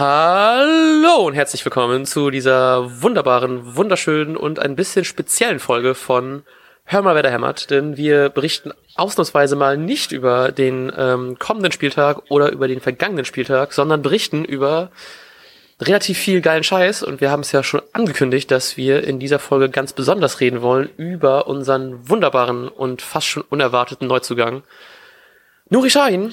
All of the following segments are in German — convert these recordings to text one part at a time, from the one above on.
Hallo und herzlich willkommen zu dieser wunderbaren, wunderschönen und ein bisschen speziellen Folge von Hör mal, wer da hämmert, denn wir berichten ausnahmsweise mal nicht über den ähm, kommenden Spieltag oder über den vergangenen Spieltag, sondern berichten über relativ viel geilen Scheiß. Und wir haben es ja schon angekündigt, dass wir in dieser Folge ganz besonders reden wollen über unseren wunderbaren und fast schon unerwarteten Neuzugang Nuri Shahin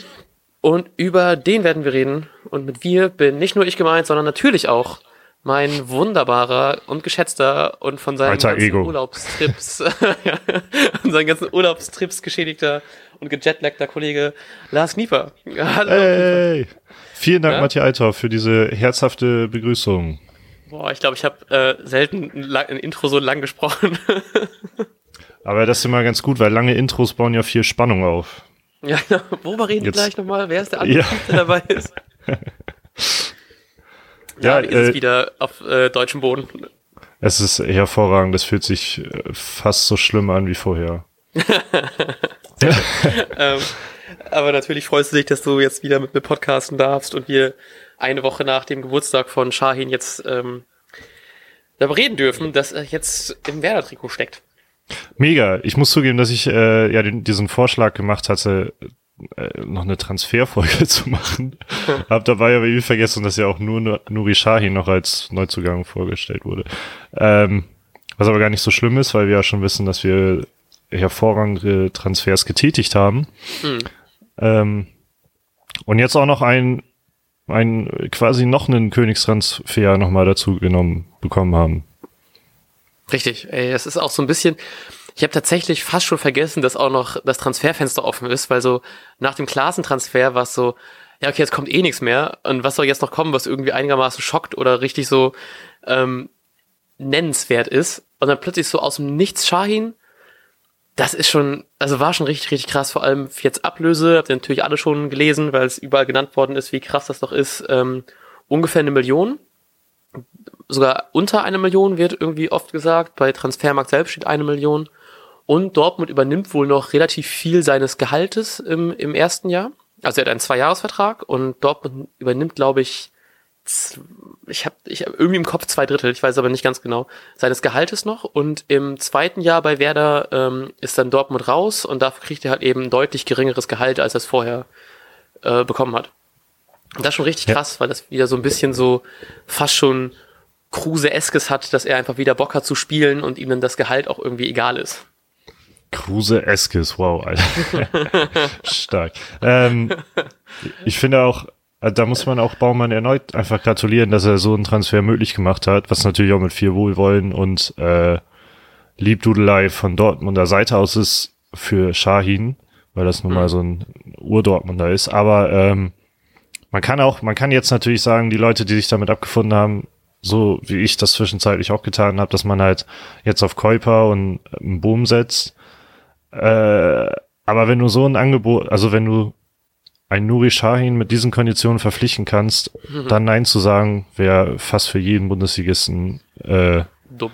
und über den werden wir reden und mit wir bin nicht nur ich gemeint, sondern natürlich auch mein wunderbarer und geschätzter und von seinen Alter ganzen Ego. Urlaubstrips, von seinen ganzen Urlaubstrips geschädigter und gejetlagter Kollege Lars Knieper. Hallo. Hey! Vielen Dank, Ja? Matthias Althoff, für diese herzhafte Begrüßung. Boah, ich glaube, ich habe äh, selten ein, ein Intro so lang gesprochen. Aber das ist immer ganz gut, weil lange Intros bauen ja viel Spannung auf. Ja, genau. Worüber reden wir gleich nochmal? Wer ist der andere, Ja. Der dabei ist? Ja, ja, ist äh, wieder auf äh, deutschem Boden? Es ist hervorragend, es fühlt sich äh, fast so schlimm an wie vorher. ähm, aber natürlich freust du dich, dass du jetzt wieder mit mir podcasten darfst und wir eine Woche nach dem Geburtstag von Shahin jetzt ähm, darüber reden dürfen, dass er jetzt im Werder-Trikot steckt. Mega. Ich muss zugeben, dass ich äh, ja den, diesen Vorschlag gemacht hatte, äh, noch eine Transferfolge zu machen. Hab dabei aber irgendwie vergessen, dass ja auch nur Nu- Nuri Sahin noch als Neuzugang vorgestellt wurde. Ähm, was aber gar nicht so schlimm ist, weil wir ja schon wissen, dass wir hervorragende Transfers getätigt haben. Hm. Ähm, und jetzt auch noch ein, ein quasi noch einen Königstransfer nochmal dazu genommen bekommen haben. Richtig, ey, es ist auch so ein bisschen. Ich habe tatsächlich fast schon vergessen, dass auch noch das Transferfenster offen ist, weil so nach dem Klasentransfer war es so, ja okay, jetzt kommt eh nichts mehr. Und was soll jetzt noch kommen, was irgendwie einigermaßen schockt oder richtig so ähm, nennenswert ist? Und dann plötzlich so aus dem Nichts Shahin, das ist schon, also war schon richtig, richtig krass, vor allem jetzt Ablöse, habt ihr natürlich alle schon gelesen, weil es überall genannt worden ist, wie krass das doch ist, ähm, ungefähr eine Million sogar unter eine Million wird irgendwie oft gesagt. Bei Transfermarkt selbst steht eine Million. Und Dortmund übernimmt wohl noch relativ viel seines Gehaltes im, im ersten Jahr. Also er hat einen Zweijahresvertrag und Dortmund übernimmt, glaube ich, ich habe ich hab irgendwie im Kopf zwei Drittel, ich weiß aber nicht ganz genau, seines Gehaltes noch. Und im zweiten Jahr bei Werder ähm, ist dann Dortmund raus und dafür kriegt er halt eben ein deutlich geringeres Gehalt, als er es vorher äh, bekommen hat. Und das ist schon richtig Ja. krass, weil das wieder so ein bisschen so fast schon Kruse-eskes hat, dass er einfach wieder Bock hat zu spielen und ihm dann das Gehalt auch irgendwie egal ist. Kruse Eskes, wow, Alter. Stark. Ähm, ich finde auch, äh, da muss man auch Baumann erneut einfach gratulieren, dass er so einen Transfer möglich gemacht hat, was natürlich auch mit viel Wohlwollen und äh, Liebdudelei von Dortmunder Seite aus ist für Shahin, weil das nun mal so ein Ur-Dortmunder ist. Aber ähm, man kann auch, man kann jetzt natürlich sagen, die Leute, die sich damit abgefunden haben, so wie ich das zwischenzeitlich auch getan habe, dass man halt jetzt auf Käuper und einen Boom setzt. Äh, aber wenn du so ein Angebot, also wenn du ein Nuri Shahin mit diesen Konditionen verpflichten kannst, dann Nein zu sagen, wäre fast für jeden Bundesligisten äh, Dumm.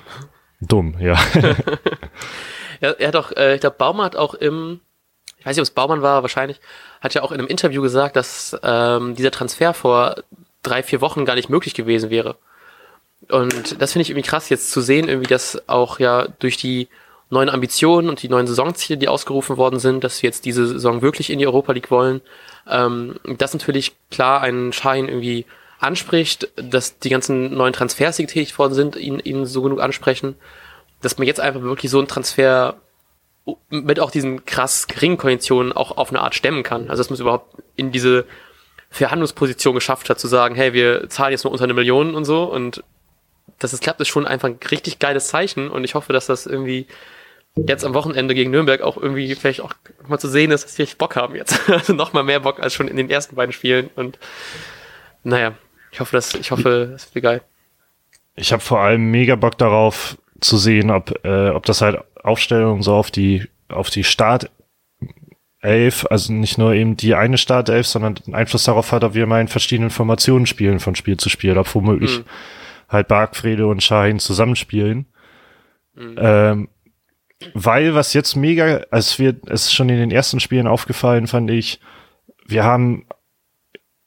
dumm, ja. Er, er hat auch, äh, ich glaube, Baumann hat auch im, ich weiß nicht, ob es Baumann war, wahrscheinlich, hat ja auch in einem Interview gesagt, dass ähm, dieser Transfer vor drei, vier Wochen gar nicht möglich gewesen wäre. Und das finde ich irgendwie krass, jetzt zu sehen, irgendwie, dass auch ja durch die neuen Ambitionen und die neuen Saisonziele, die ausgerufen worden sind, dass wir jetzt diese Saison wirklich in die Europa League wollen, ähm, das natürlich klar einen Schein irgendwie anspricht, dass die ganzen neuen Transfers, die getätigt worden sind, ihn, ihn so genug ansprechen, dass man jetzt einfach wirklich so einen Transfer mit auch diesen krass geringen Konditionen auch auf eine Art stemmen kann. Also dass man es überhaupt in diese Verhandlungsposition geschafft hat, zu sagen, hey, wir zahlen jetzt nur unter eine Million und so und dass es klappt, ist schon einfach ein richtig geiles Zeichen und ich hoffe, dass das irgendwie jetzt am Wochenende gegen Nürnberg auch irgendwie vielleicht auch mal zu sehen ist, dass die richtig Bock haben jetzt. Also noch mal mehr Bock als schon in den ersten beiden Spielen und naja, ich hoffe, dass, ich hoffe, das wird geil. Ich habe vor allem mega Bock darauf zu sehen, ob, äh, ob das halt Aufstellung so auf die, auf die Startelf, also nicht nur eben die eine Startelf, sondern einen Einfluss darauf hat, ob wir mal in verschiedenen Formationen spielen von Spiel zu Spiel, ob womöglich Mhm. Halt Bargfrede und Shahin zusammenspielen. Ähm, weil was jetzt mega, als wir, es ist schon in den ersten Spielen aufgefallen, fand ich, wir haben,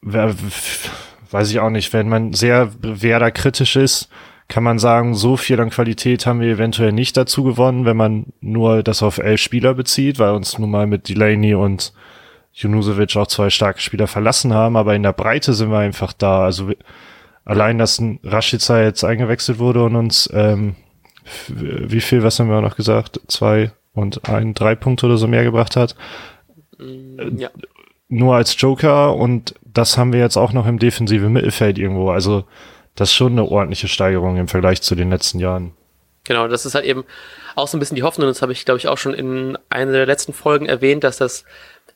weiß ich auch nicht, wenn man sehr Werder kritisch ist, kann man sagen, so viel an Qualität haben wir eventuell nicht dazu gewonnen, wenn man nur das auf elf Spieler bezieht, weil uns nun mal mit Delaney und Junusovic auch zwei starke Spieler verlassen haben, aber in der Breite sind wir einfach da. Also allein, dass ein Rashica jetzt eingewechselt wurde und uns, ähm, wie viel, was haben wir noch gesagt, zwei und ein, drei Punkte oder so mehr gebracht hat. Mm, ja. Nur als Joker und das haben wir jetzt auch noch im defensiven Mittelfeld irgendwo. Also das ist schon eine ordentliche Steigerung im Vergleich zu den letzten Jahren. Genau, das ist halt eben auch so ein bisschen die Hoffnung, das habe ich, glaube ich, auch schon in einer der letzten Folgen erwähnt, dass das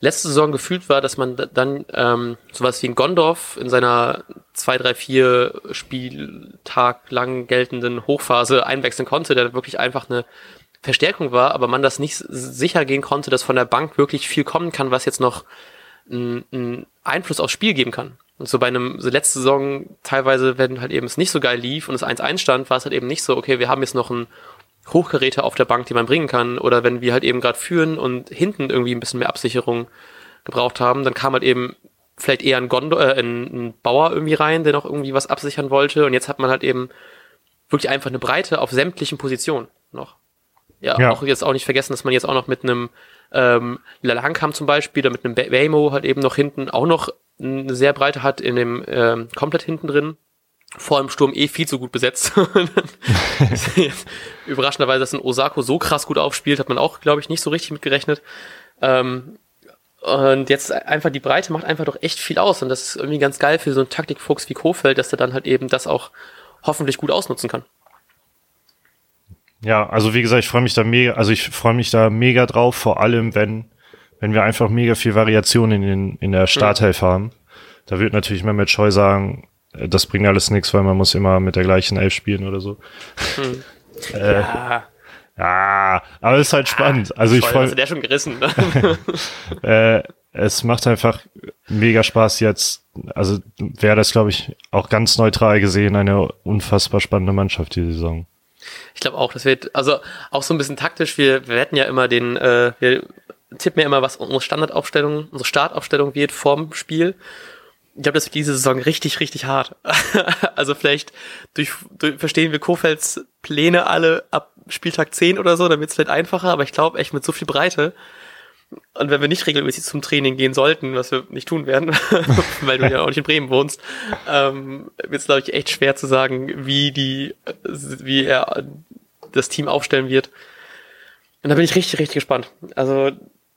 letzte Saison gefühlt war, dass man dann ähm, sowas wie ein Gondorf in seiner 2, 3, 4 Spieltag lang geltenden Hochphase einwechseln konnte, der wirklich einfach eine Verstärkung war, aber man das nicht sicher gehen konnte, dass von der Bank wirklich viel kommen kann, was jetzt noch einen Einfluss aufs Spiel geben kann. Und so bei einem, so letzte Saison teilweise, wenn halt eben es nicht so geil lief und es 1-1 stand, war es halt eben nicht so, okay, wir haben jetzt noch einen Hochgeräte auf der Bank, die man bringen kann. Oder wenn wir halt eben gerade führen und hinten irgendwie ein bisschen mehr Absicherung gebraucht haben, dann kam halt eben vielleicht eher ein, Gondo, äh, ein, ein Bauer irgendwie rein, der noch irgendwie was absichern wollte. Und jetzt hat man halt eben wirklich einfach eine Breite auf sämtlichen Positionen noch. Ja, ja. auch jetzt auch nicht vergessen, dass man jetzt auch noch mit einem ähm, Lalankam zum Beispiel oder mit einem Waymo halt eben noch hinten auch noch eine sehr breite hat in dem ähm, komplett hinten drin. Vor dem Sturm eh viel zu gut besetzt. Überraschenderweise, dass ein Osako so krass gut aufspielt, hat man auch, glaube ich, nicht so richtig mit gerechnet. Ähm, und jetzt einfach die Breite macht einfach doch echt viel aus. Und das ist irgendwie ganz geil für so einen Taktikfuchs wie Kofeld, dass er dann halt eben das auch hoffentlich gut ausnutzen kann. Ja, also wie gesagt, ich freue mich da mega, also ich freue mich da mega drauf, vor allem wenn wenn wir einfach mega viel Variation in, den, in der Starthelf mhm. haben. Da wird natürlich Mehmet Scheu sagen, das bringt alles nichts, weil man muss immer mit der gleichen Elf spielen oder so. Mhm. äh, ja. ja, aber es ist halt spannend. Also ich freue mich. der schon gerissen. Ne? äh, es macht einfach mega Spaß jetzt. Also wäre das, glaube ich, auch ganz neutral gesehen eine unfassbar spannende Mannschaft die Saison. Ich glaube auch, das wird, also auch so ein bisschen taktisch, wir, wir hätten ja immer den, äh, wir tipp mir immer, was unsere Standardaufstellung, unsere Startaufstellung wird vorm Spiel. Ich glaube, das wird diese Saison richtig, richtig hart. also vielleicht durch, durch, verstehen wir Kofelds Pläne alle ab Spieltag 10 oder so, dann wird es vielleicht einfacher, aber ich glaube echt mit so viel Breite. Und wenn wir nicht regelmäßig zum Training gehen sollten, was wir nicht tun werden, weil du ja auch nicht in Bremen wohnst, ähm, wird es, glaube ich, echt schwer zu sagen, wie die, wie er das Team aufstellen wird. Und da bin ich richtig, richtig gespannt. Also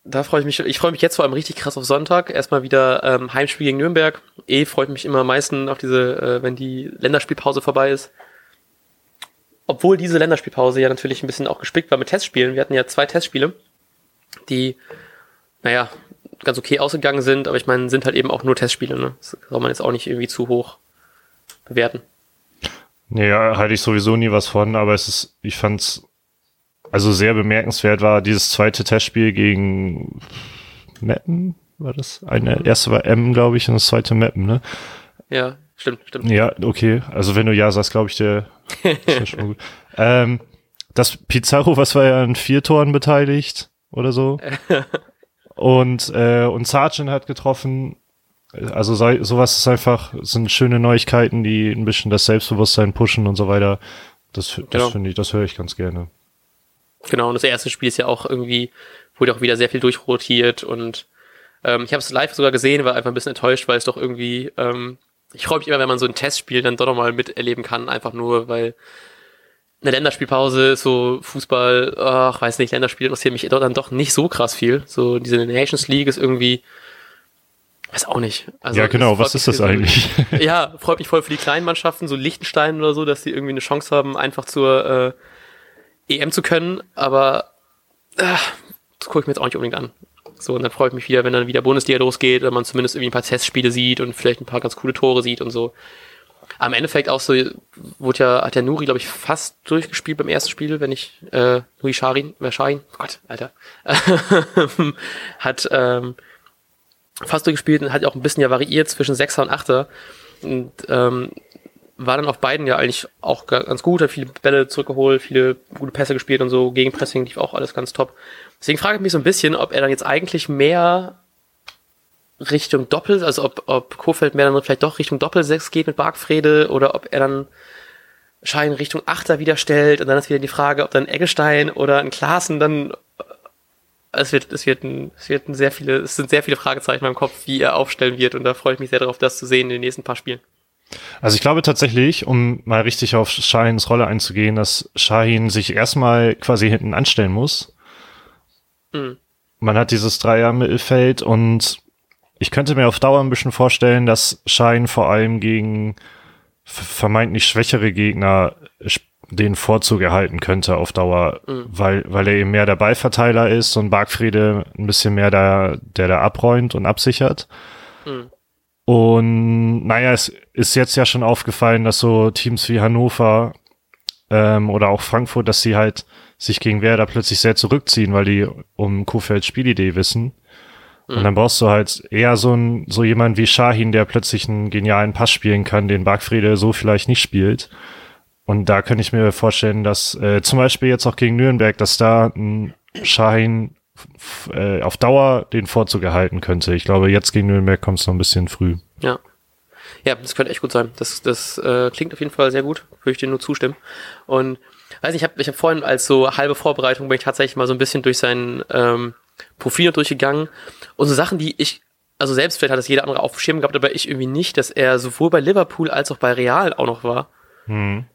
da freue ich mich. Ich freue mich jetzt vor allem richtig krass auf Sonntag. Erstmal wieder ähm, Heimspiel gegen Nürnberg. Eh freut mich immer am meisten auf diese, äh, wenn die Länderspielpause vorbei ist. Obwohl diese Länderspielpause ja natürlich ein bisschen auch gespickt war mit Testspielen. Wir hatten ja zwei Testspiele, die, naja, ganz okay ausgegangen sind, aber ich meine, sind halt eben auch nur Testspiele, ne? Das soll man jetzt auch nicht irgendwie zu hoch bewerten. Naja, halte ich sowieso nie was von, aber es ist, ich fand's also sehr bemerkenswert war dieses zweite Testspiel gegen Meppen, war das? Eine erste war M, glaube ich, und das zweite Meppen, ne? Ja, stimmt, stimmt. Ja, okay. Also wenn du ja sagst, glaube ich, der ist schon gut. Ähm, das Pizarro, was war ja an vier Toren beteiligt oder so. und äh, und Sargent hat getroffen. Also sei, sowas ist einfach, sind schöne Neuigkeiten, die ein bisschen das Selbstbewusstsein pushen und so weiter. Das, das genau. finde ich, das höre ich ganz gerne. Genau, und das erste Spiel ist ja auch irgendwie, wurde auch wieder sehr viel durchrotiert und ähm, ich habe es live sogar gesehen, war einfach ein bisschen enttäuscht, weil es doch irgendwie, ähm, ich freue mich immer, wenn man so ein Testspiel dann doch nochmal miterleben kann, einfach nur, weil eine Länderspielpause ist so Fußball, ach, weiß nicht, Länderspiele interessieren mich dann doch nicht so krass viel. So diese Nations League ist irgendwie, weiß auch nicht. Also, ja, genau, was ist das eigentlich? ja, freut mich voll für die kleinen Mannschaften, so Liechtenstein oder so, dass sie irgendwie eine Chance haben, einfach zur äh, EM zu können, aber äh, das gucke ich mir jetzt auch nicht unbedingt an. So, und dann freue ich mich wieder, wenn dann wieder Bundesliga losgeht oder man zumindest irgendwie ein paar Testspiele sieht und vielleicht ein paar ganz coole Tore sieht und so. Am Endeffekt auch so, wurde ja, hat der Nuri, glaube ich, fast durchgespielt beim ersten Spiel, wenn ich, äh, Nuri Sharin, wer Sharin, oh Gott, Alter, hat, ähm, fast durchgespielt und hat auch ein bisschen ja variiert zwischen Sechser und Achter. Und ähm, war dann auf beiden ja eigentlich auch ganz gut, hat viele Bälle zurückgeholt, viele gute Pässe gespielt und so, Gegenpressing lief auch alles ganz top. Deswegen frage ich mich so ein bisschen, ob er dann jetzt eigentlich mehr Richtung Doppel, also ob, ob Kofeld mehr dann vielleicht doch Richtung Doppelsechs geht mit Bargfrede oder ob er dann Schein Richtung Achter wieder stellt und dann ist wieder die Frage, ob dann Eggestein oder ein Klaassen dann es wird, es wird, ein, es wird ein sehr viele, es sind sehr viele Fragezeichen in meinem Kopf, wie er aufstellen wird und da freue ich mich sehr darauf, das zu sehen in den nächsten paar Spielen. Also ich glaube tatsächlich, um mal richtig auf Shahins Rolle einzugehen, dass Shahin sich erstmal quasi hinten anstellen muss. Mhm. Man hat dieses Dreier-Mittelfeld und ich könnte mir auf Dauer ein bisschen vorstellen, dass Shahin vor allem gegen vermeintlich schwächere Gegner den Vorzug erhalten könnte auf Dauer, mhm. weil, weil er eben mehr der Ballverteiler ist und Bargfriede ein bisschen mehr der, der da abräumt und absichert. Mhm. Und naja, es ist jetzt ja schon aufgefallen, dass so Teams wie Hannover ähm, oder auch Frankfurt, dass sie halt sich gegen Werder plötzlich sehr zurückziehen, weil die um Kuhfelds Spielidee wissen. Mhm. Und dann brauchst du halt eher so ein, so jemand wie Shahin, der plötzlich einen genialen Pass spielen kann, den Bargfriede so vielleicht nicht spielt. Und da könnte ich mir vorstellen, dass äh, zum Beispiel jetzt auch gegen Nürnberg, dass da ein Schein äh, auf Dauer den Vorzug erhalten könnte. Ich glaube, jetzt gegen Nürnberg kommt es noch ein bisschen früh. Ja. Ja, das könnte echt gut sein. Das, das äh, klingt auf jeden Fall sehr gut. Würde ich dir nur zustimmen. Und weiß nicht, ich habe ich hab vorhin als so halbe Vorbereitung bin ich tatsächlich mal so ein bisschen durch sein ähm, Profil durchgegangen. Und so Sachen, die ich, also selbst vielleicht hat das jeder andere auf dem Schirm gehabt, aber ich irgendwie nicht, dass er sowohl bei Liverpool als auch bei Real auch noch war. Hm.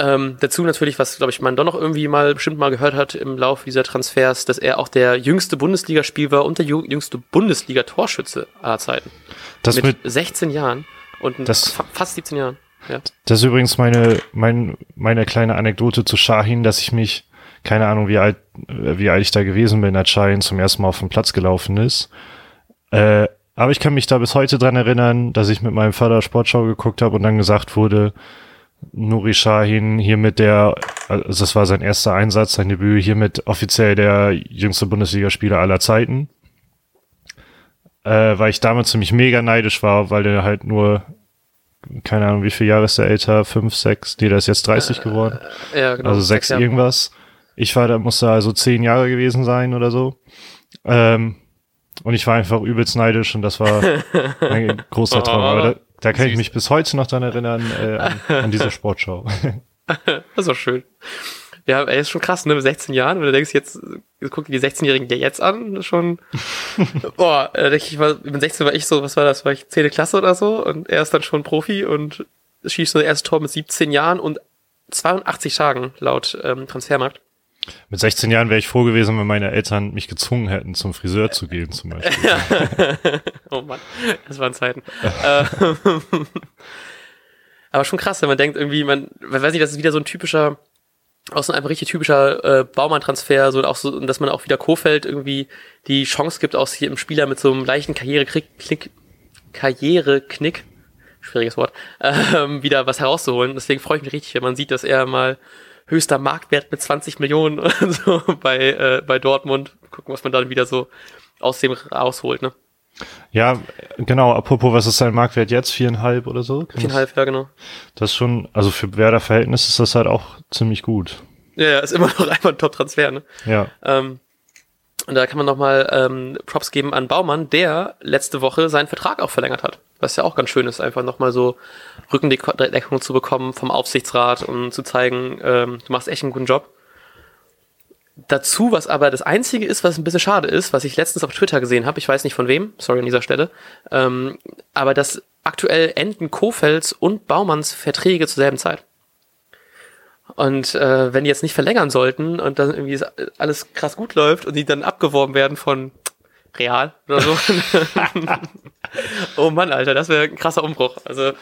Ähm, dazu natürlich, was, glaube ich, man doch noch irgendwie mal bestimmt mal gehört hat im Laufe dieser Transfers, dass er auch der jüngste Bundesligaspiel war und der jüngste Bundesliga-Torschütze aller Zeiten. Das mit, mit 16 Jahren und das, fast 17 Jahren. Ja. Das ist übrigens meine, mein, meine kleine Anekdote zu Shahin, dass ich mich, keine Ahnung, wie alt, wie alt ich da gewesen bin, als Shahin zum ersten Mal auf den Platz gelaufen ist. Äh, aber ich kann mich da bis heute dran erinnern, dass ich mit meinem Vater Sportschau geguckt habe und dann gesagt wurde, Nuri Shahin hiermit der, also das war sein erster Einsatz, sein Debüt, hiermit offiziell der jüngste Bundesligaspieler aller Zeiten. Äh, weil ich damals ziemlich mega neidisch war, weil der halt nur, keine Ahnung, wie viele Jahre ist der älter? Fünf, sechs? Nee, der ist jetzt 30 geworden. Äh, ja, genau. Also sechs, sechs irgendwas. Ich war, da musste also zehn Jahre gewesen sein oder so. Ähm, und ich war einfach übelst neidisch und das war ein großer Traum. Da, kann Süß. ich mich bis heute noch dran erinnern, äh, an, an diese Sportschau. das ist auch schön. Ja, ey, ist schon krass, ne? Mit 16 Jahren, wenn du denkst, jetzt, jetzt guck dir die 16-Jährigen dir jetzt an, schon, boah, da denke ich mal, mit 16 war ich so, was war das, war ich 10. Klasse oder so und er ist dann schon Profi und schießt so das erste Tor mit 17 Jahren und 82 Tagen laut ähm, Transfermarkt. Mit 16 Jahren wäre ich froh gewesen, wenn meine Eltern mich gezwungen hätten, zum Friseur zu gehen, zum Beispiel. oh Mann, das waren Zeiten. Äh, aber schon krass, wenn man denkt, irgendwie, man, man weiß nicht, das ist wieder so ein typischer, auch so ein einfach richtig typischer äh, Baumann-Transfer, so auch so, dass man auch wieder Kofeld irgendwie die Chance gibt, aus hier im Spieler mit so einem leichten Karriereknick, Karriereknick, schwieriges Wort, ähm, wieder was herauszuholen. Deswegen freue ich mich richtig, wenn man sieht, dass er mal höchster Marktwert mit 20 Millionen oder so bei, äh, bei Dortmund. Gucken, was man dann wieder so aus dem rausholt, ne? Ja, genau. Apropos, was ist sein Marktwert jetzt? Viereinhalb oder so? Viereinhalb, ja, genau. Das ist schon, also für Werder-Verhältnis ist das halt auch ziemlich gut. Ja, ja ist immer noch einfach ein Top-Transfer, ne? Ja. Ähm, und da kann man nochmal ähm, Props geben an Baumann, der letzte Woche seinen Vertrag auch verlängert hat. Was ja auch ganz schön ist, einfach nochmal so Rückendeckung zu bekommen vom Aufsichtsrat und zu zeigen, ähm, du machst echt einen guten Job. Dazu, was aber das Einzige ist, was ein bisschen schade ist, was ich letztens auf Twitter gesehen habe, ich weiß nicht von wem, sorry an dieser Stelle, ähm, aber dass aktuell enden Kofels und Baumanns Verträge zur selben Zeit. Und äh, wenn die jetzt nicht verlängern sollten und dann irgendwie alles krass gut läuft und die dann abgeworben werden von Real oder so. oh Mann, Alter, das wäre ein krasser Umbruch. Also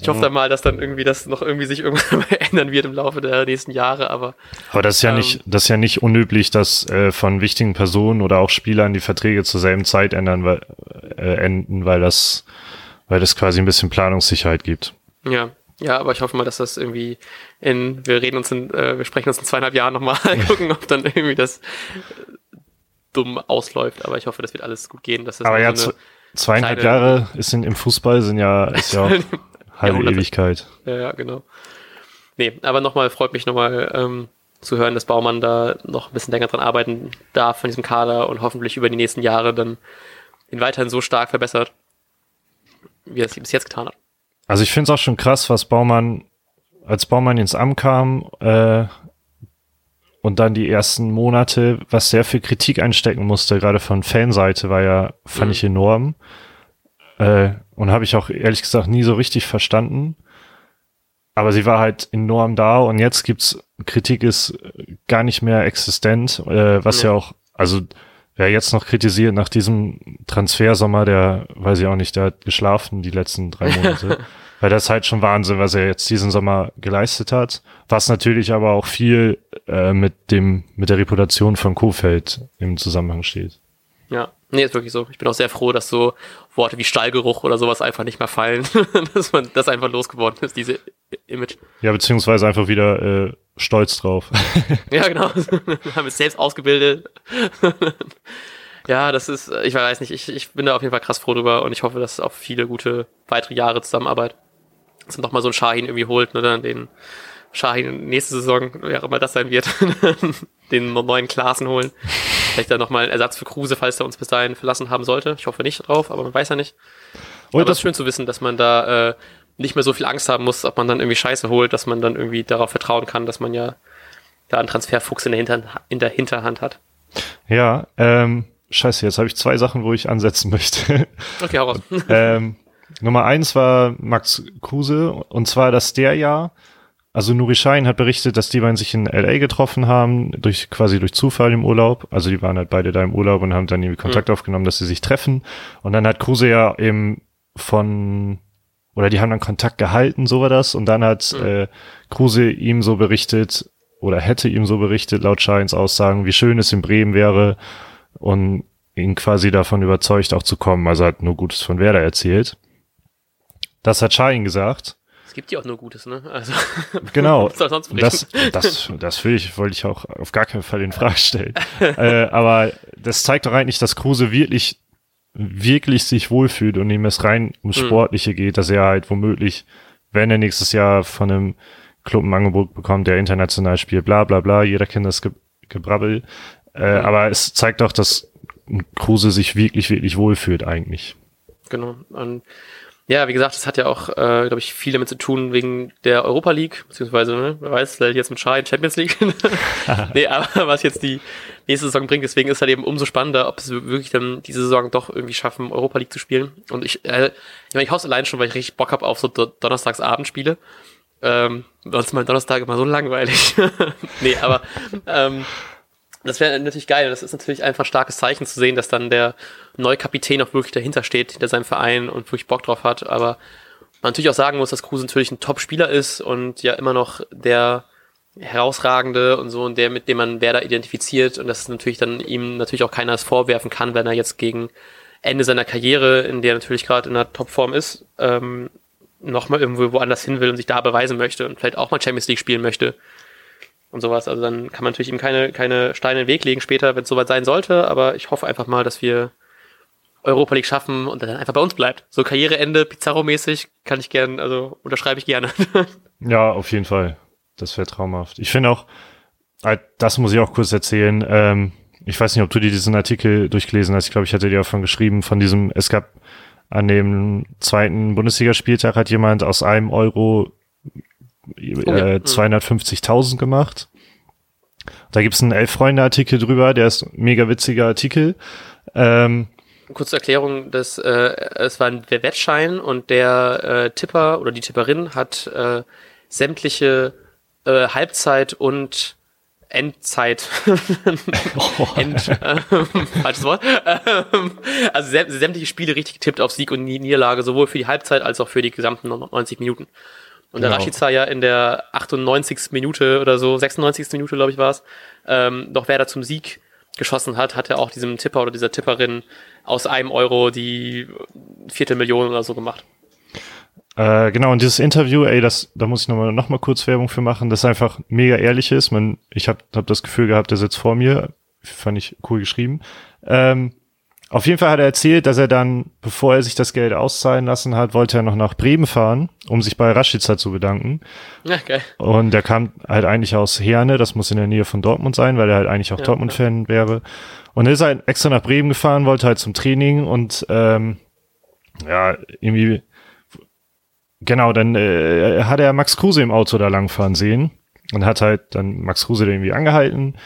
ich hoffe dann mal, dass dann irgendwie das noch irgendwie sich irgendwann ändern wird im Laufe der nächsten Jahre, aber. Aber das ist ja ähm, nicht, das ist ja nicht unüblich, dass äh, von wichtigen Personen oder auch Spielern die Verträge zur selben Zeit ändern, weil, äh, enden, weil das, weil das quasi ein bisschen Planungssicherheit gibt. Ja, ja, aber ich hoffe mal, dass das irgendwie in, wir reden uns in, äh, wir sprechen uns in zweieinhalb Jahren nochmal, gucken, ob dann irgendwie das dumm ausläuft. Aber ich hoffe, das wird alles gut gehen. Dass das aber ja, so zweieinhalb Jahre ist in, im Fußball sind ja, ist ja halbe Ewigkeit. Ja, ja, genau. Nee, aber nochmal, freut mich nochmal ähm, zu hören, dass Baumann da noch ein bisschen länger dran arbeiten darf von diesem Kader und hoffentlich über die nächsten Jahre dann ihn weiterhin so stark verbessert, wie er es bis jetzt getan hat. Also ich finde es auch schon krass, was Baumann, als Baumann ins Amt kam, äh, und dann die ersten Monate, was sehr viel Kritik einstecken musste, gerade von Fanseite, war ja, fand mhm. ich enorm. Äh, und habe ich auch ehrlich gesagt nie so richtig verstanden. Aber sie war halt enorm da und jetzt gibt's Kritik ist gar nicht mehr existent, äh, was ja. ja auch, also wer jetzt noch kritisiert nach diesem Transfersommer, der weiß ich auch nicht, der hat geschlafen die letzten drei Monate. Weil das ist halt schon Wahnsinn, was er jetzt diesen Sommer geleistet hat. Was natürlich aber auch viel äh, mit dem, mit der Reputation von Kofeld im Zusammenhang steht. Ja, nee, ist wirklich so. Ich bin auch sehr froh, dass so Worte wie Stallgeruch oder sowas einfach nicht mehr fallen. dass man das einfach losgeworden ist, diese Image. Ja, beziehungsweise einfach wieder äh, stolz drauf. ja, genau. haben es selbst ausgebildet. ja, das ist, ich weiß nicht, ich, ich bin da auf jeden Fall krass froh drüber und ich hoffe, dass auch viele gute weitere Jahre Zusammenarbeit dass man doch mal so einen Shahin irgendwie holt, ne, dann den Shahin nächste Saison, wer auch immer das sein wird, den neuen Klassen holen. Vielleicht dann nochmal Ersatz für Kruse, falls er uns bis dahin verlassen haben sollte. Ich hoffe nicht drauf, aber man weiß ja nicht. Und aber es ist schön zu wissen, dass man da äh, nicht mehr so viel Angst haben muss, ob man dann irgendwie Scheiße holt, dass man dann irgendwie darauf vertrauen kann, dass man ja da einen Transferfuchs in der, Hinter in der Hinterhand hat. Ja, ähm, scheiße, jetzt habe ich zwei Sachen, wo ich ansetzen möchte. Okay, hau raus. ähm, Nummer eins war Max Kruse, und zwar, dass der ja, also Nuri Schein hat berichtet, dass die beiden sich in L.A. getroffen haben, durch, quasi durch Zufall im Urlaub. Also die waren halt beide da im Urlaub und haben dann irgendwie Kontakt mhm. aufgenommen, dass sie sich treffen. Und dann hat Kruse ja eben von, oder die haben dann Kontakt gehalten, so war das. Und dann hat mhm. äh, Kruse ihm so berichtet, oder hätte ihm so berichtet, laut Scheins Aussagen, wie schön es in Bremen wäre und ihn quasi davon überzeugt, auch zu kommen. Also hat nur Gutes von Werder erzählt. Das hat Schein gesagt. Es gibt ja auch nur Gutes, ne? Also, genau. das, das, das will ich, wollte ich auch auf gar keinen Fall in Frage stellen. äh, aber das zeigt doch eigentlich, dass Kruse wirklich, wirklich sich wohlfühlt und ihm es rein ums hm. Sportliche geht, dass er halt womöglich, wenn er nächstes Jahr von einem Club ein Angebot bekommt, der international spielt, bla bla bla, jeder kennt das Ge Gebrabbel. Äh, mhm. Aber es zeigt doch, dass Kruse sich wirklich, wirklich wohlfühlt eigentlich. Genau. Und ja, wie gesagt, das hat ja auch, äh, glaube ich, viel damit zu tun wegen der Europa League, beziehungsweise, ne, wer weiß, jetzt mit Schein Champions League. nee, aber was jetzt die nächste Saison bringt, deswegen ist halt eben umso spannender, ob es wirklich dann diese Saison doch irgendwie schaffen, Europa League zu spielen. Und ich, äh, ich meine, ich hoffe allein schon, weil ich richtig Bock habe auf so Do Donnerstagsabendspiele. Ähm, sonst mal Donnerstag immer so langweilig. nee, aber ähm, das wäre natürlich geil. Das ist natürlich einfach ein starkes Zeichen zu sehen, dass dann der neue Kapitän auch wirklich dahinter steht, hinter seinem Verein und wirklich Bock drauf hat. Aber man natürlich auch sagen muss, dass Kruse natürlich ein Top-Spieler ist und ja immer noch der herausragende und so und der, mit dem man Werder identifiziert und dass natürlich dann ihm natürlich auch keiner es vorwerfen kann, wenn er jetzt gegen Ende seiner Karriere, in der er natürlich gerade in der Topform ist, ähm, nochmal irgendwo woanders hin will und sich da beweisen möchte und vielleicht auch mal Champions League spielen möchte und sowas. Also dann kann man natürlich ihm keine, keine Steine in den Weg legen später, wenn es soweit sein sollte, aber ich hoffe einfach mal, dass wir Europa League schaffen und dann einfach bei uns bleibt. So Karriereende, Pizarro-mäßig, kann ich gern, also unterschreibe ich gerne. ja, auf jeden Fall. Das wäre traumhaft. Ich finde auch, äh, das muss ich auch kurz erzählen. Ähm, ich weiß nicht, ob du dir diesen Artikel durchgelesen hast. Ich glaube, ich hatte dir davon geschrieben, von diesem, es gab an dem zweiten Bundesligaspieltag hat jemand aus einem Euro äh, 250.000 gemacht. Da gibt's einen Elf-Freunde-Artikel drüber, der ist ein mega witziger Artikel. Ähm, Kurze Erklärung, das, äh, es war ein Wettschein und der äh, Tipper oder die Tipperin hat äh, sämtliche äh, Halbzeit und Endzeit. End, äh, falsches Wort. Ähm, also sämtliche Spiele richtig getippt auf Sieg und Niederlage, sowohl für die Halbzeit als auch für die gesamten 90 Minuten. Und der genau. Rashica ja in der 98. Minute oder so, 96. Minute, glaube ich, war es, ähm, noch wer da zum Sieg geschossen hat, hat er auch diesem Tipper oder dieser Tipperin aus einem Euro die Viertelmillion oder so gemacht. Äh, genau, und dieses Interview, ey, das, da muss ich nochmal noch mal kurz Werbung für machen, das einfach mega ehrlich ist. Man, ich habe hab das Gefühl gehabt, der sitzt vor mir. Fand ich cool geschrieben. Ähm, auf jeden Fall hat er erzählt, dass er dann, bevor er sich das Geld auszahlen lassen hat, wollte er noch nach Bremen fahren, um sich bei Rashica zu bedanken. Ja, geil. Und er kam halt eigentlich aus Herne, das muss in der Nähe von Dortmund sein, weil er halt eigentlich auch Ja, Dortmund-Fan wäre. Und er ist halt extra nach Bremen gefahren, wollte halt zum Training und ähm, ja, irgendwie genau, dann äh, hat er Max Kruse im Auto da langfahren sehen und hat halt dann Max Kruse da irgendwie angehalten,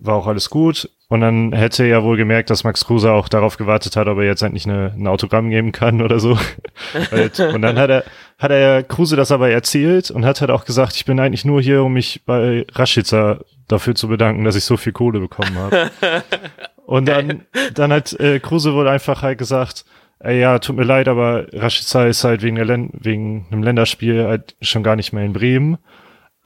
war auch alles gut. Und dann hätte er wohl gemerkt, dass Max Kruse auch darauf gewartet hat, ob er jetzt endlich eine, ein Autogramm geben kann oder so. Halt. und dann hat er, hat er Kruse das aber erzählt und hat halt auch gesagt, ich bin eigentlich nur hier, um mich bei Rashica dafür zu bedanken, dass ich so viel Kohle bekommen habe. und dann, dann hat äh, Kruse wohl einfach halt gesagt, ey, ja, tut mir leid, aber Rashica ist halt wegen, der Län wegen einem Länderspiel halt schon gar nicht mehr in Bremen.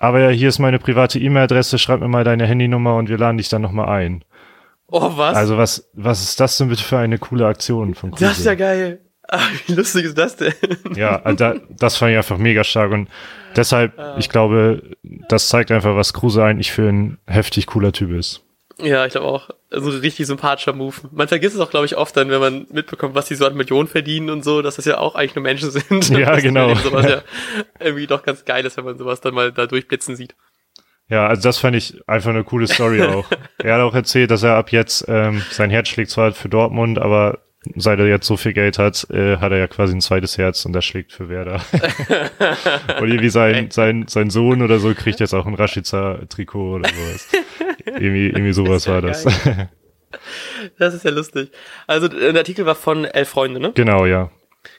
Aber ja, hier ist meine private E-Mail-Adresse, schreib mir mal deine Handynummer und wir laden dich dann nochmal ein. Oh, was? Also was, was ist das denn bitte für eine coole Aktion von Kruse? das ist ja geil. Ah, wie lustig ist das denn? Ja, also da, das fand ich einfach mega stark und deshalb, ich glaube, das zeigt einfach, was Kruse eigentlich für ein heftig cooler Typ ist. Ja, ich glaube auch. Also ein richtig sympathischer Move. Man vergisst es auch, glaube ich, oft dann, wenn man mitbekommt, was die so an Millionen verdienen und so, dass das ja auch eigentlich nur Menschen sind. Ja, genau. Sowas ja irgendwie doch ganz geil ist, wenn man sowas dann mal da durchblitzen sieht. Ja, also das fand ich einfach eine coole Story auch. er hat auch erzählt, dass er ab jetzt, ähm, sein Herz schlägt zwar für Dortmund, aber seit er jetzt so viel Geld hat, äh, hat er ja quasi ein zweites Herz und das schlägt für Werder. und irgendwie sein, sein, sein Sohn oder so kriegt jetzt auch ein Rashica-Trikot oder sowas. irgendwie, irgendwie sowas war das. Das ist ja lustig. Also äh, der Artikel war von Elf Freunde, ne? genau, ja.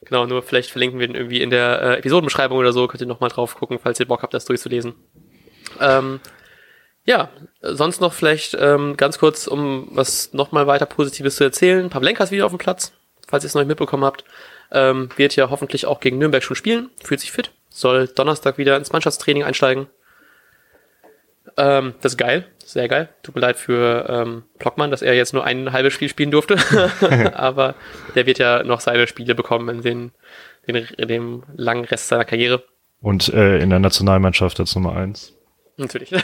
Genau, nur vielleicht verlinken wir den irgendwie in der äh, Episodenbeschreibung oder so. Könnt ihr nochmal drauf gucken, falls ihr Bock habt, das durchzulesen. Ähm, ja, sonst noch vielleicht ähm, ganz kurz, um was nochmal weiter Positives zu erzählen. Pavlenka ist wieder auf dem Platz, falls ihr es noch nicht mitbekommen habt. Ähm, wird ja hoffentlich auch gegen Nürnberg schon spielen, fühlt sich fit, soll Donnerstag wieder ins Mannschaftstraining einsteigen. Ähm, das ist geil, sehr geil. Tut mir leid für ähm, Blockmann, dass er jetzt nur ein halbes Spiel spielen durfte. Aber der wird ja noch seine Spiele bekommen in den, in dem langen Rest seiner Karriere. Und äh, in der Nationalmannschaft als Nummer eins. Natürlich.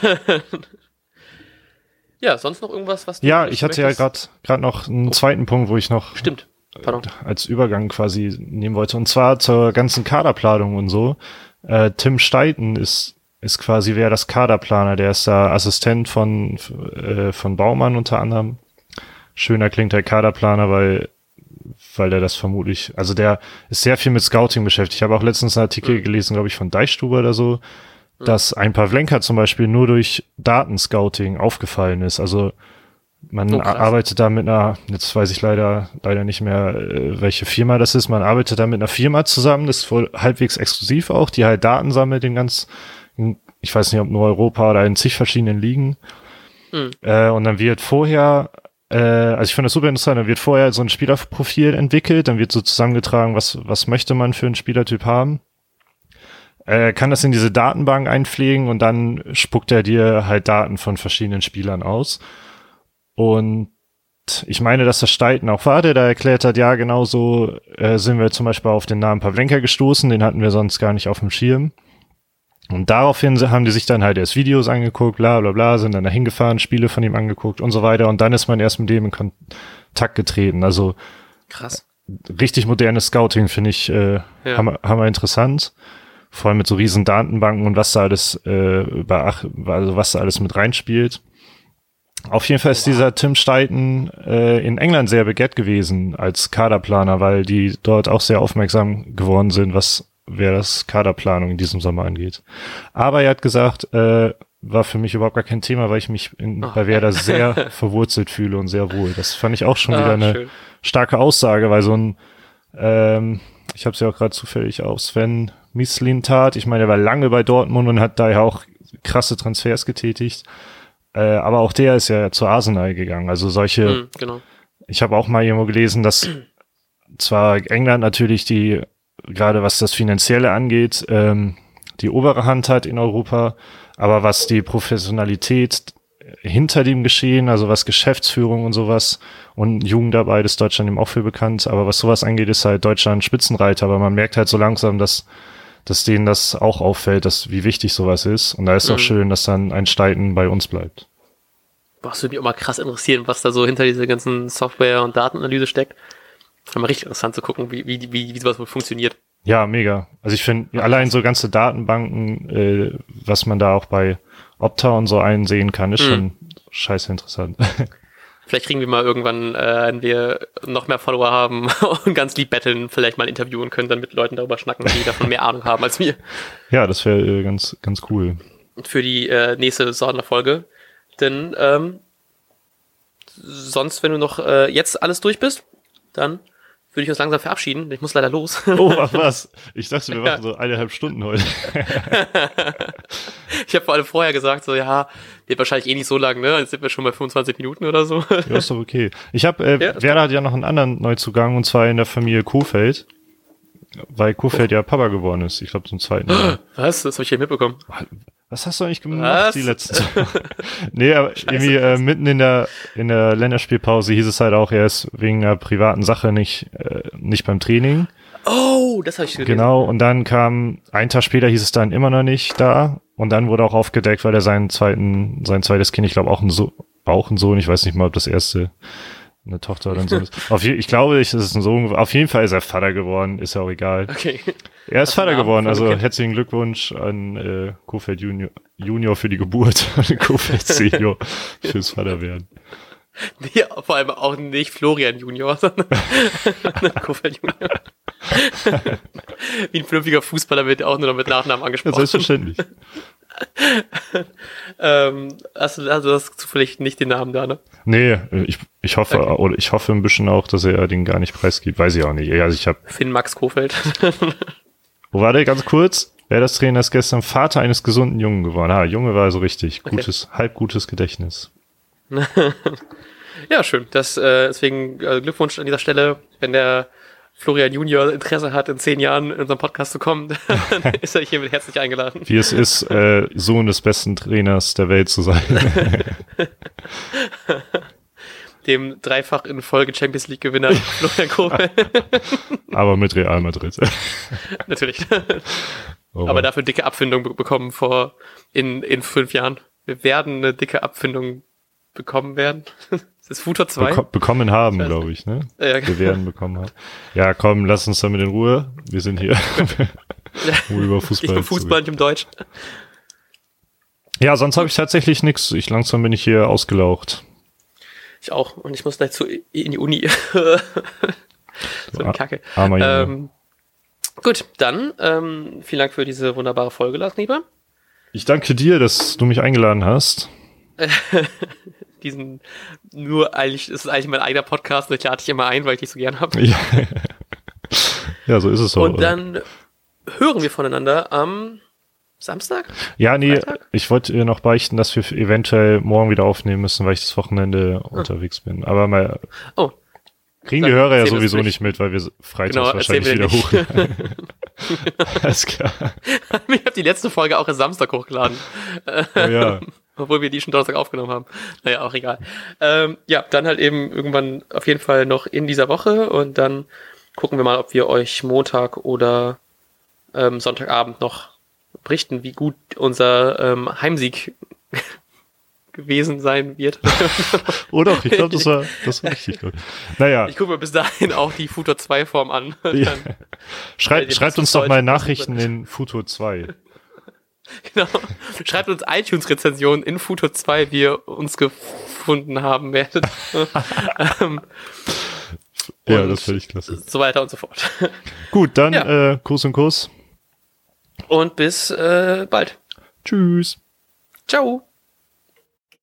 ja, sonst noch irgendwas, was du Ja, ich hatte ja möchtest? gerade gerade noch einen zweiten Punkt, wo ich noch Stimmt. Pardon. als Übergang quasi nehmen wollte. Und zwar zur ganzen Kaderplanung und so. Äh, Tim Steiten ist, ist quasi wer das Kaderplaner. Der ist da Assistent von, äh, von Baumann unter anderem. Schöner klingt der Kaderplaner, weil, weil der das vermutlich, also der ist sehr viel mit Scouting beschäftigt. Ich habe auch letztens einen Artikel gelesen, glaube ich, von Deichstube oder so, dass ein Pavlenka zum Beispiel nur durch Datenscouting aufgefallen ist. Also man Oh, arbeitet da mit einer, jetzt weiß ich leider, leider nicht mehr, äh, welche Firma das ist. Man arbeitet da mit einer Firma zusammen, das ist wohl halbwegs exklusiv auch, die halt Daten sammelt in ganz, in, ich weiß nicht, ob nur Europa oder in zig verschiedenen Ligen. Hm. Äh, und dann wird vorher, äh, also ich finde das super interessant, dann wird vorher so ein Spielerprofil entwickelt, dann wird so zusammengetragen, was, was möchte man für einen Spielertyp haben. Äh, kann das in diese Datenbank einpflegen und dann spuckt er dir halt Daten von verschiedenen Spielern aus. Und ich meine, dass das Steiten auch war, der da erklärt hat, ja, genau so äh, sind wir zum Beispiel auf den Namen Pavlenka gestoßen, den hatten wir sonst gar nicht auf dem Schirm. Und daraufhin haben die sich dann halt erst Videos angeguckt, bla bla bla, sind dann dahin gefahren, Spiele von ihm angeguckt und so weiter. Und dann ist man erst mit dem in Kontakt getreten. Also Krass. richtig modernes Scouting finde ich äh, Ja. hammer, hammer interessant. Vor allem mit so riesen Datenbanken und was da alles äh, beach also was da alles mit reinspielt. Auf jeden Fall ist dieser Tim Steiten äh, in England sehr begehrt gewesen als Kaderplaner, weil die dort auch sehr aufmerksam geworden sind, was wer das Kaderplanung in diesem Sommer angeht. Aber er hat gesagt, äh, war für mich überhaupt gar kein Thema, weil ich mich in, Oh, bei Werder sehr verwurzelt fühle und sehr wohl. Das fand ich auch schon wieder Ah, eine schön. starke Aussage, weil so ein, ähm, ich habe es ja auch gerade zufällig auf Sven Mislin tat. Ich meine, er war lange bei Dortmund und hat daher auch krasse Transfers getätigt. Äh, aber auch der ist ja zu Arsenal gegangen. Also solche, Hm, genau. ich habe auch mal irgendwo gelesen, dass zwar England natürlich die, gerade was das Finanzielle angeht, ähm, die obere Hand hat in Europa, aber was die Professionalität hinter dem Geschehen, also was Geschäftsführung und sowas und Jugendarbeit ist Deutschland eben auch für bekannt, aber was sowas angeht, ist halt Deutschland Spitzenreiter, aber man merkt halt so langsam, dass dass denen das auch auffällt, dass wie wichtig sowas ist und da ist doch Mhm. schön, dass dann ein Steiten bei uns bleibt. boah, es würde mich auch mal krass interessieren, was da so hinter dieser ganzen Software- und Datenanalyse steckt. Mal richtig interessant zu gucken, wie, wie, wie, wie sowas wohl funktioniert. Ja, mega. Also ich finde allein so ganze Datenbanken, äh, was man da auch bei Opta und so einsehen kann, ist Mhm. schon scheiße interessant. Vielleicht kriegen wir mal irgendwann, äh, wenn wir noch mehr Follower haben und ganz lieb betteln, vielleicht mal interviewen können, dann mit Leuten darüber schnacken, die davon mehr Ahnung haben als wir. ja, das wäre äh, ganz, ganz cool. Für die äh, nächste Sonderfolge. Denn ähm, sonst, wenn du noch äh, jetzt alles durch bist, dann würde ich uns langsam verabschieden. Ich muss leider los. Oh, was, was? Ich dachte, wir Ja. machen so eineinhalb Stunden heute. Ich habe vor allem vorher gesagt, so ja, wird wahrscheinlich eh nicht so lang, ne? Jetzt sind wir schon bei 25 Minuten oder so. Ja, ist doch okay. Ich habe, äh, Ja, Werder hat ja noch einen anderen Neuzugang und zwar in der Familie Kofeld, weil Kofeld ja Papa geworden ist. Ich glaube zum zweiten Mal. Was? Das habe ich hier mitbekommen. Was hast du eigentlich gemacht Was? die letzten Zeit? nee, aber irgendwie äh, mitten in der in der Länderspielpause hieß es halt auch, er ist wegen einer privaten Sache nicht äh, nicht beim Training. Oh, das habe ich gelesen. Genau, und dann kam, ein Tag später hieß es dann immer noch nicht da. Und dann wurde auch aufgedeckt, weil er seinen zweiten, sein zweites Kind, ich glaube auch ein so auch ein Sohn, ich weiß nicht mal, ob das erste eine Tochter oder ein Sohn ist. Auf ich glaube, ich, es ist ein Sohn. Auf jeden Fall ist er Vater geworden, ist ja auch egal. Okay. Er ist Hast Vater geworden, also Kind? herzlichen Glückwunsch an äh, Kofeld Junior, Junior für die Geburt und Kofeld Senior fürs Vaterwerden. Nee, vor allem auch nicht Florian Junior, sondern Kofeld Junior. Wie ein vernünftiger Fußballer wird auch nur noch mit Nachnamen Ja, angesprochen. selbstverständlich. ähm, hast du also das zufällig nicht den Namen da, ne? Nee, ich, ich hoffe, Okay. oder ich hoffe ein bisschen auch, dass er den gar nicht preisgibt. Weiß ich auch nicht. Also ich habe Finn Max Kofeld. Wo war der ganz kurz? Wer das Trainer ist gestern Vater eines gesunden Jungen geworden. Ah, Junge war also richtig. Okay. Gutes, halb gutes Gedächtnis. ja, schön. Das, äh, deswegen äh, Glückwunsch an dieser Stelle, wenn der Florian Junior Interesse hat, in zehn Jahren in unseren Podcast zu kommen, dann ist er hiermit herzlich eingeladen. Wie es ist, äh, Sohn des besten Trainers der Welt zu sein. Dem dreifach in Folge Champions League Gewinner Florian Kofeld. Aber mit Real Madrid. Natürlich. Oh, Aber dafür dicke Abfindung be bekommen vor in, in fünf Jahren. Wir werden eine dicke Abfindung bekommen werden. Das Futur 2. beko bekommen haben, glaube ich, ne? Ja, Wir werden bekommen haben. Ja, komm, lass uns damit in Ruhe. Wir sind hier. um über Fußball ich bin zu Fußball, nicht im Deutsch. Ja, sonst habe ich tatsächlich nichts. Ich langsam bin ich hier ausgelaucht. Ich auch. Und ich muss gleich zu, in die Uni. so eine Kacke. Armer Junge. Ähm, gut, dann ähm, vielen Dank für diese wunderbare Folge, Lars Nieber. Ich danke dir, dass du mich eingeladen hast. Diesen nur eigentlich, es ist eigentlich mein eigener Podcast ich lade dich immer ein, weil ich dich so gern habe. Ja, ja so ist es so. Und dann hören wir voneinander am Samstag? Ja, nee, Freitag? ich wollte ihr noch beichten, dass wir eventuell morgen wieder aufnehmen müssen, weil ich das Wochenende unterwegs bin. Aber mal Oh, kriegen die Hörer ja sowieso nicht. nicht mit, weil wir freitags Genau, wahrscheinlich wieder hochladen. Alles klar. ich habe die letzte Folge auch am Samstag hochgeladen. Oh, ja. Obwohl wir die schon Donnerstag aufgenommen haben. Naja, auch egal. Ähm, ja, dann halt eben irgendwann auf jeden Fall noch in dieser Woche und dann gucken wir mal, ob wir euch Montag oder ähm, Sonntagabend noch berichten, wie gut unser ähm, Heimsieg gewesen sein wird. Oh doch, ich glaube, das war, das war richtig gut. Naja, Ich gucke mir bis dahin auch die Futur 2 Form an. Ja. Schreibt, schreibt uns doch mal Nachrichten in Futur 2. genau. Schreibt uns iTunes-Rezensionen in Futur 2, wie ihr uns gefunden haben werdet. ähm, Ja, das finde ich klasse. so weiter und so fort. Gut, dann Ja. äh, Kuss und Kuss. Und bis äh, bald. Tschüss. Ciao.